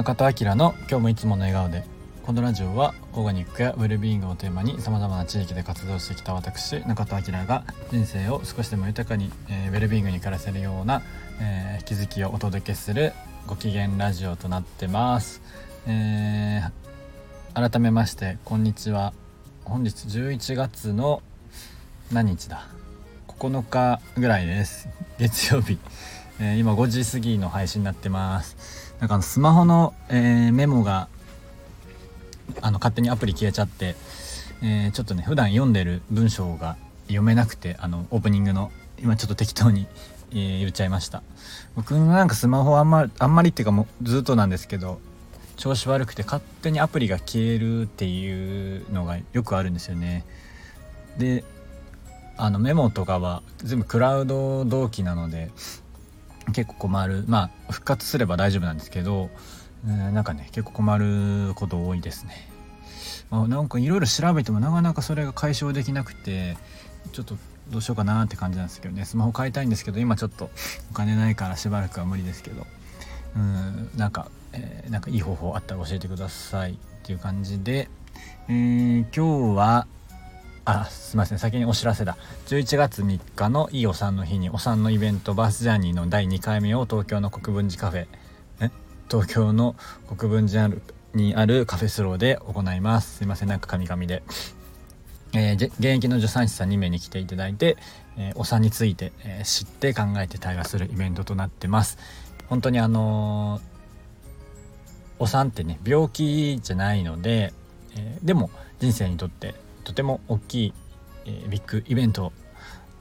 中田明の今日もいつもの笑顔でこのラジオはオーガニックやウェルビーイングをテーマにさまざまな地域で活動してきた私中田明が人生を少しでも豊かに、えー、ウェルビーイングに暮らせるような、えー、気づきをお届けするご機嫌ラジオとなってます、えー、改めましてこんにちは。本日11月の何日だ？9日ぐらいです。月曜日、えー、今5時過ぎの配信になってます。なんかスマホの、えー、メモがあの勝手にアプリ消えちゃって、えー、ちょっとね普段読んでる文章が読めなくてあのオープニングの今ちょっと適当に、えー、言っちゃいました。僕なんかスマホあんまあんまりっていうかもうずっとなんですけど調子悪くて勝手にアプリが消えるっていうのがよくあるんですよね。であのメモとかは全部クラウド同期なので結構困る。まあ復活すれば大丈夫なんですけど、えー、なんかね結構困ること多いですね、ま、なんかいろいろ調べてもなかなかそれが解消できなくてちょっとどうしようかなって感じなんですけどね。スマホ買いたいんですけど今ちょっとお金ないからしばらくは無理ですけど。うんなんか、えー、なんかいい方法あったら教えてくださいっていう感じで、えー、今日はあすいません。先にお知らせだ。11月3日のいいお産の日にお産のイベントバースジャーニーの第2回目を東京の国分寺カフェえ？東京の国分寺にあるカフェスローで行います。すいません。なんか神々で、えー、現役の助産師さん2名に来ていただいて、えー、お産について、えー、知って考えて対話するイベントとなってます。本当にあのお産ってね病気じゃないので、えでも人生にとってとても大きい、えー、ビッグイベント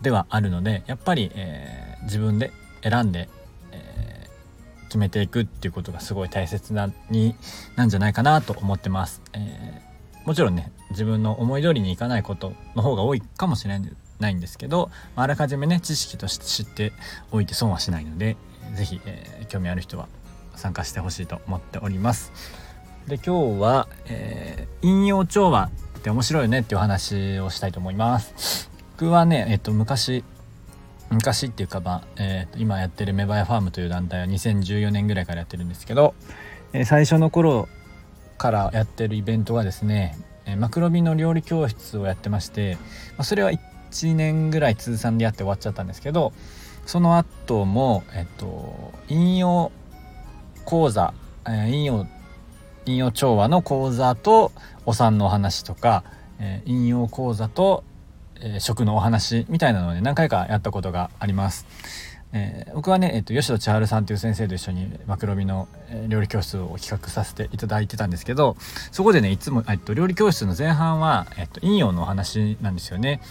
ではあるのでやっぱり、えー、自分で選んで、えー、決めていくっていうことがすごい大切なになんじゃないかなと思ってます、えもちろんね自分の思い通りにいかないことの方が多いかもしれないんですけどあらかじめね知識として知っておいて損はしないので是非、え興味ある人は参加してほしいと思っております。で今日は、えー引用調和って面白いよねっていう話をしたいと思います。僕はねえっと昔昔っていうかまあ、えー、今やってるメバヤファームという団体は2014年ぐらいからやってるんですけど、えー、最初の頃からやってるイベントがですね、えー、マクロビの料理教室をやってまして、まあ、それは1年ぐらい通算でやって終わっちゃったんですけどその後もえっと引用講座、えー、引用引用調和の講座とお産のお話とか、えー、引用講座と、えー、食のお話みたいなので何回かやったことがあります。えー、僕はね、えーと、吉野千春さんという先生と一緒にマクロビの、えー、料理教室を企画させていただいてたんですけどそこでねいつも、えーと、料理教室の前半は、えーと、引用のお話なんですよね。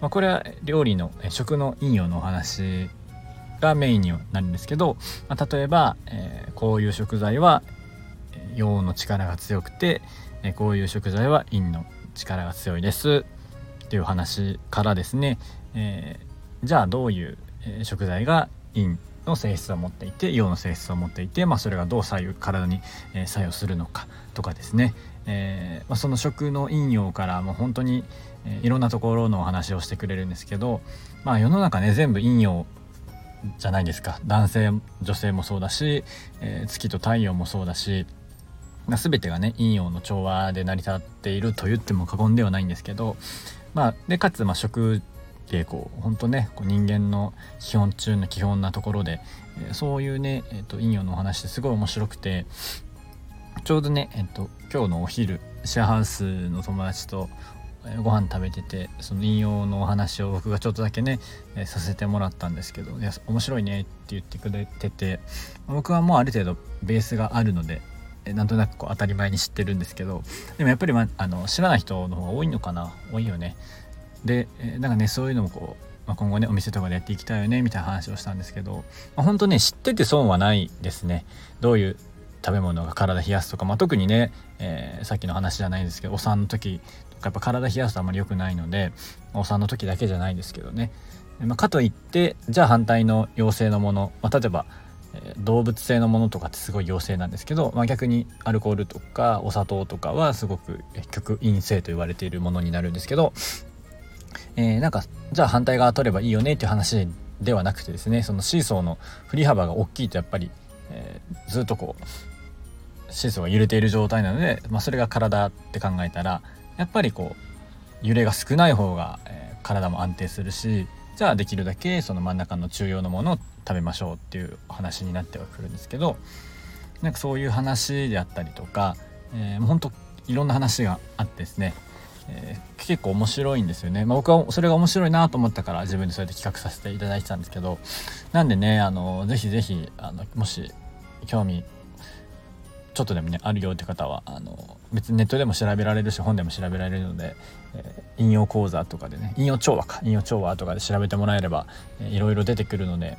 まあ、これは料理の、えー、食の引用のお話がメインになるんですけど、まあ、例えば、えー、こういう食材は陽の力が強くて、えこういう食材は陰の力が強いです。っていう話からですね、えー、じゃあどういう、え食材が陰の性質を持っていて陽の性質を持っていて、まあ、それがどう左右体に、え作用するのかとかですね、えー、まあ、その食の陰陽からもう本当に、えいろんなところのお話をしてくれるんですけど、まあ、世の中ね全部陰陽じゃないですか。男性女性もそうだし、えー、月と太陽もそうだしまあ、全てがね陰陽の調和で成り立っていると言っても過言ではないんですけど、まあ、でかつまあ食ってこう本当ねこう人間の基本中の基本なところで、えー、そういうね、えーと、陰陽のお話ってすごい面白くてちょうどね、えーと、今日のお昼シェアハウスの友達とご飯食べててその引用のお話を僕がちょっとだけね、えー、させてもらったんですけど「いや面白いね」って言ってくれてて僕はもうある程度ベースがあるのでなんとなくこう当たり前に知ってるんですけどでもやっぱり、まあの知らない人の方が多いのかな？多いよね。でなんかねそういうのもこう、まあ、今後ねお店とかでやっていきたいよねみたいな話をしたんですけど、まあ、本当ね知ってて損はないですね。どういう食べ物が体冷やすとか、まあ、特にね、えー、さっきの話じゃないですけどお産の時とかやっぱ体冷やすとあんまり良くないのでお産の時だけじゃないですけどね、まあ、かといってじゃあ反対の陽性のもの、まあ、例えば動物性のものとかってすごい陽性なんですけど、まあ、逆にアルコールとかお砂糖とかはすごく極陰性と言われているものになるんですけど、えー、なんかじゃあ反対側取ればいいよねっていう話ではなくてですねそのシーソーの振り幅が大きいとやっぱり、えー、ずっとこうシーソーが揺れている状態なので、まあ、それが体って考えたらやっぱりこう揺れが少ない方が、えー、体も安定するしじゃあできるだけその真ん中の中央のものを食べましょうっていう話になってはくるんですけどなんかそういう話であったりとか、えー、もうほんといろんな話があってですね、えー、結構面白いんですよね、まあ、僕はそれが面白いなと思ったから自分でそうやって企画させていただいてたんですけどなんでねあのぜひぜひあのもし興味ちょっとでもねあるよって方はあの別にネットでも調べられるし本でも調べられるので、えー、引用講座とかでね引用調和か引用調和とかで調べてもらえれば、えー、いろいろ出てくるので、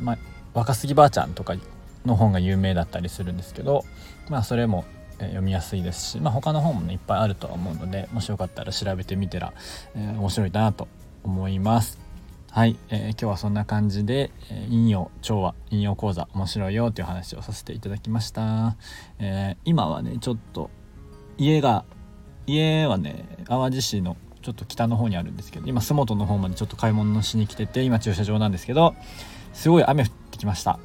まあ、若杉ばあちゃんとかの本が有名だったりするんですけどまあそれもえ読みやすいですし、まあ、他の本もねいっぱいあるとは思うのでもしよかったら調べてみてら、えー、面白いなと思います。はい、えー、今日はそんな感じで、えー、引用調和引用講座面白いよという話をさせていただきました、えー、今はねちょっと家が家はね淡路市のちょっと北の方にあるんですけど今洲本の方までちょっと買い物しに来てて今駐車場なんですけどすごい雨降ってきました。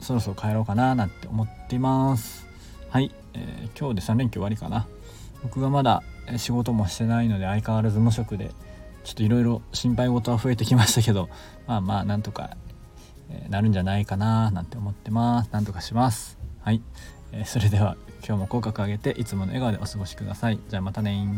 そろそろ帰ろうかななんて思っています。はい、えー、今日で3連休終わりかな。僕がまだ仕事もしてないので相変わらず無職でちょっといろいろ心配事は増えてきましたけど まあまあなんとか、え、なるんじゃないかななんて思ってます。なんとかします。はい、えー、それでは今日も口角上げていつもの笑顔でお過ごしください。じゃあまたね